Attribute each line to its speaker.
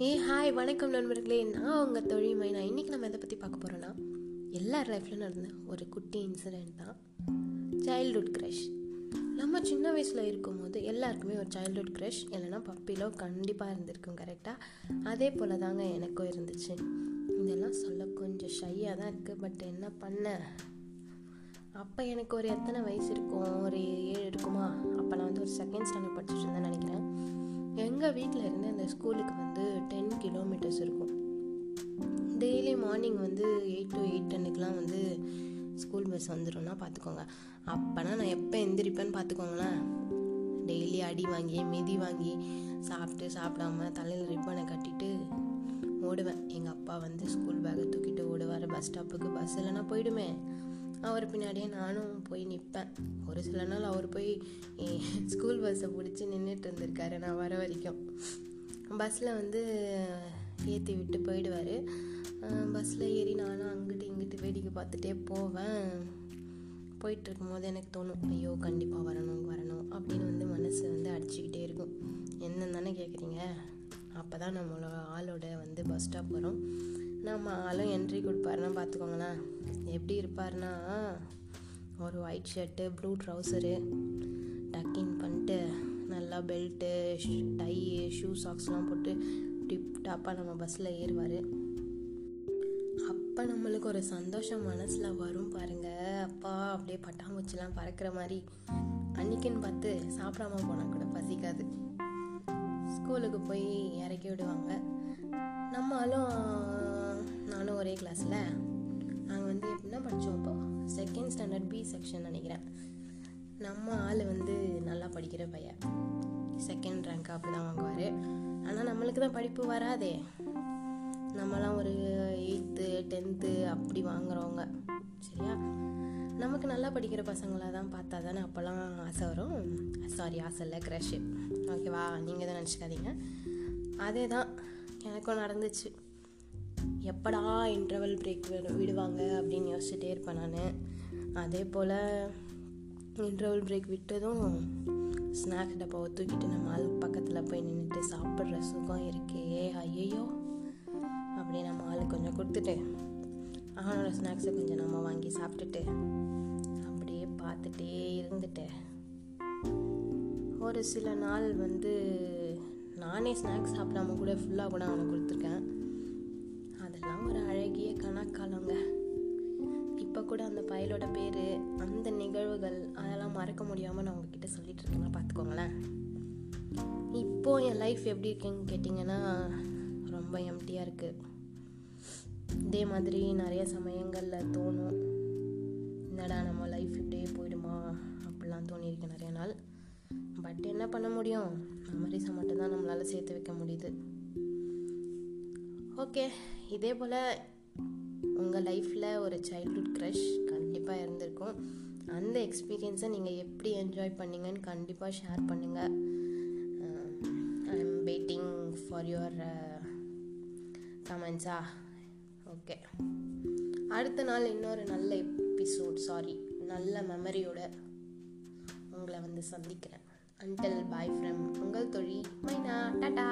Speaker 1: ஏ hi வணக்கம் நண்பர்களே. நான் உங்கள் தொழில் மைனா. இன்றைக்கி நம்ம எதை பற்றி பார்க்க போகிறோன்னா எல்லார் லைஃப்லையும் நடந்த ஒரு குட்டி இன்சிடெண்ட் தான் சைல்ட்ஹுட் க்ரஷ் நம்ம சின்ன வயசில் இருக்கும்போது எல்லாருக்குமே ஒரு சைல்ட்ஹுட் க்ரஷ் இல்லைனா பப்பிலோ கண்டிப்பாக இருந்திருக்கும் கரெக்டாக அதே போல் தாங்க எனக்கும் இருந்துச்சு. இதெல்லாம் சொல்ல கொஞ்சம் ஷையாக தான் இருக்குது பட் என்ன பண்ண? அப்போ எனக்கு ஒரு எத்தனை வயசு இருக்கும்? ஒரு ஏழு இருக்குமா? அப்போ நான் வந்து ஒரு செகண்ட் ஸ்டாண்டர்ட் படிச்சுட்டு இருந்தேன் நினைக்கிறேன். எங்கள் வீட்டில் இருந்து அந்த ஸ்கூலுக்கு வந்து டென் கிலோமீட்டர்ஸ் இருக்கும். டெய்லி மார்னிங் வந்து எயிட் டு எயிட் டென்னுக்குலாம் வந்து ஸ்கூல் பஸ் வந்துடும்னா பார்த்துக்கோங்க அப்போனா நான் எப்போ எந்திரிப்பேன்னு பார்த்துக்கோங்களேன் டெய்லி அடி வாங்கி மிதி வாங்கி சாப்பிட்டு சாப்பிடாம தலையில் ரிப்பனை கட்டிட்டு ஓடுவேன். எங்கள் அப்பா வந்து ஸ்கூல் பேக்கை தூக்கிட்டு ஓடுவார். பஸ் ஸ்டாப்புக்கு பஸ் இல்லைன்னா போயிடுமே. அவர் பின்னாடியே நானும் போய் நிற்பேன் ஒரு சில நாள் அவர் போய் ஸ்கூல் பஸ்ஸை பிடிச்சி நின்றுட்டு இருந்திருக்காரு நான் வர வரைக்கும். பஸ்ஸில் வந்து ஏற்றி விட்டு போயிடுவார். பஸ்ஸில் ஏறி நானும் அங்கிட்டு இங்கிட்டு வேடிக்கை பார்த்துட்டே போவேன். போயிட்டு இருக்கும்போது எனக்கு தோணும் ஐயோ கண்டிப்பாக வரணும் வரணும் அப்படின்னு வந்து மனசு வந்து அடிச்சுக்கிட்டே இருக்கும். என்ன தானே கேட்குறீங்க அப்போ தான் நம்மளோட ஆளோட வந்து பஸ் ஸ்டாப் வரும். நம்ம ஆளும் என்ட்ரி கொடுப்பாருன்னா பார்த்துக்கோங்களேன். எப்படி இருப்பார்னா ஒரு white shirt blue trouser tuck in பண்ணிட்டு நல்லா பெல்ட்டு டை ஷூ சாக்ஸ்லாம் போட்டு டிப் டாப்பாக நம்ம பஸ்ஸில் ஏறுவார். அப்போ நம்மளுக்கு ஒரு சந்தோஷம் மனசில் வரும் பாருங்கள் அப்பா அப்படியே பட்டாம்பூச்சிலாம் பறக்கிற மாதிரி. அன்னைக்குன்னு பார்த்து சாப்பிடாம போனால் கூட பசிக்காது. ஸ்கூலுக்கு போய் இறக்கி விடுவாங்க. நம்மளும் நானும் ஒரே கிளாஸில் நாங்கள் வந்து எப்படின்னா படித்தோம் இப்போ செகண்ட் ஸ்டாண்டர்ட் பி செக்ஷன் நினைக்கிறேன். நம்ம ஆள் வந்து நல்லா படிக்கிற பையன். செகண்ட் ரேங்க் அப்படி தான் வாங்குவார். ஆனால் நம்மளுக்கு தான் படிப்பு வராதே. நம்மலாம் ஒரு எயித்து டென்த்து அப்படி வாங்குறவங்க. சரியா? நமக்கு நல்லா படிக்கிற பசங்களாக தான் பார்த்தா தானே அப்போல்லாம் ஆசை வரும். சாரி ஆசை இல்லை க்ரஷ் ஓகேவா நீங்கள் தான் நினச்சிக்காதீங்க. அதே தான் எனக்கும் நடந்துச்சு. எப்படா இன்டர்வல் பிரேக் விடுவாங்க அப்படின்னு யோசிச்சுட்டே இருப்பேன் நான். அதே போல் இன்டர்வல் பிரேக் விட்டதும் ஸ்நாக்ஸ் டப்பாவை தூக்கிட்டு நம்ம ஆளுக்கு பக்கத்தில் போய் நின்றுட்டு சாப்பிட்ற சுகம் இருக்கே. ஐயையோ அப்படியே நம்ம ஆளுக்கு கொஞ்சம் கொடுத்துட்டு அவனோட ஸ்நாக்ஸை கொஞ்சம் நம்ம வாங்கி சாப்பிட்டுட்டு அப்படியே பார்த்துட்டே இருந்துட்டு. ஒரு சில நாள் வந்து நானே ஸ்நாக்ஸ் சாப்பிடாம கூட ஃபுல்லாக கூட அவனை கொடுத்துருக்கேன். ஒரு அழகிய கணக்காலங்க இப்போ கூட அந்த பயலோட பேர் அந்த நிகழ்வுகள் அதெல்லாம் மறக்க முடியாமல் நான் உங்ககிட்ட சொல்லிட்டு இருக்கேன். பார்த்துக்கோங்களேன். இப்போ என் லைஃப் எப்படி இருக்குன்னு கேட்டிங்கன்னா ரொம்ப எம்டியாக இருக்குது இதே மாதிரி நிறைய சமயங்களில் தோணும். என்னடா நம்ம லைஃப் இப்படியே போயிடுமா? அப்படிலாம் தோணியிருக்கு நிறைய நாள். பட் என்ன பண்ண முடியும்? மெமரிஸை மட்டும்தான் நம்மளால் சேர்த்து வைக்க முடியுது. ஓகே இதே போல் உங்கள் லைஃப்பில் ஒரு சைல்ட்ஹுட் க்ரஷ் கண்டிப்பாக இருந்திருக்கும். அந்த எக்ஸ்பீரியன்ஸை நீங்கள் எப்படி என்ஜாய் பண்ணீங்கன்னு கண்டிப்பாக ஷேர் பண்ணுங்கள் I am waiting for your கமெண்ட்ஸா okay அடுத்த நாள் இன்னொரு நல்ல எபிசோட் சாரி நல்ல மெமரியோட உங்களை வந்து சந்திக்கிறேன். அன்டல் பாய் ஃப்ரம் உங்கள் தொழில் மைனா டாடா.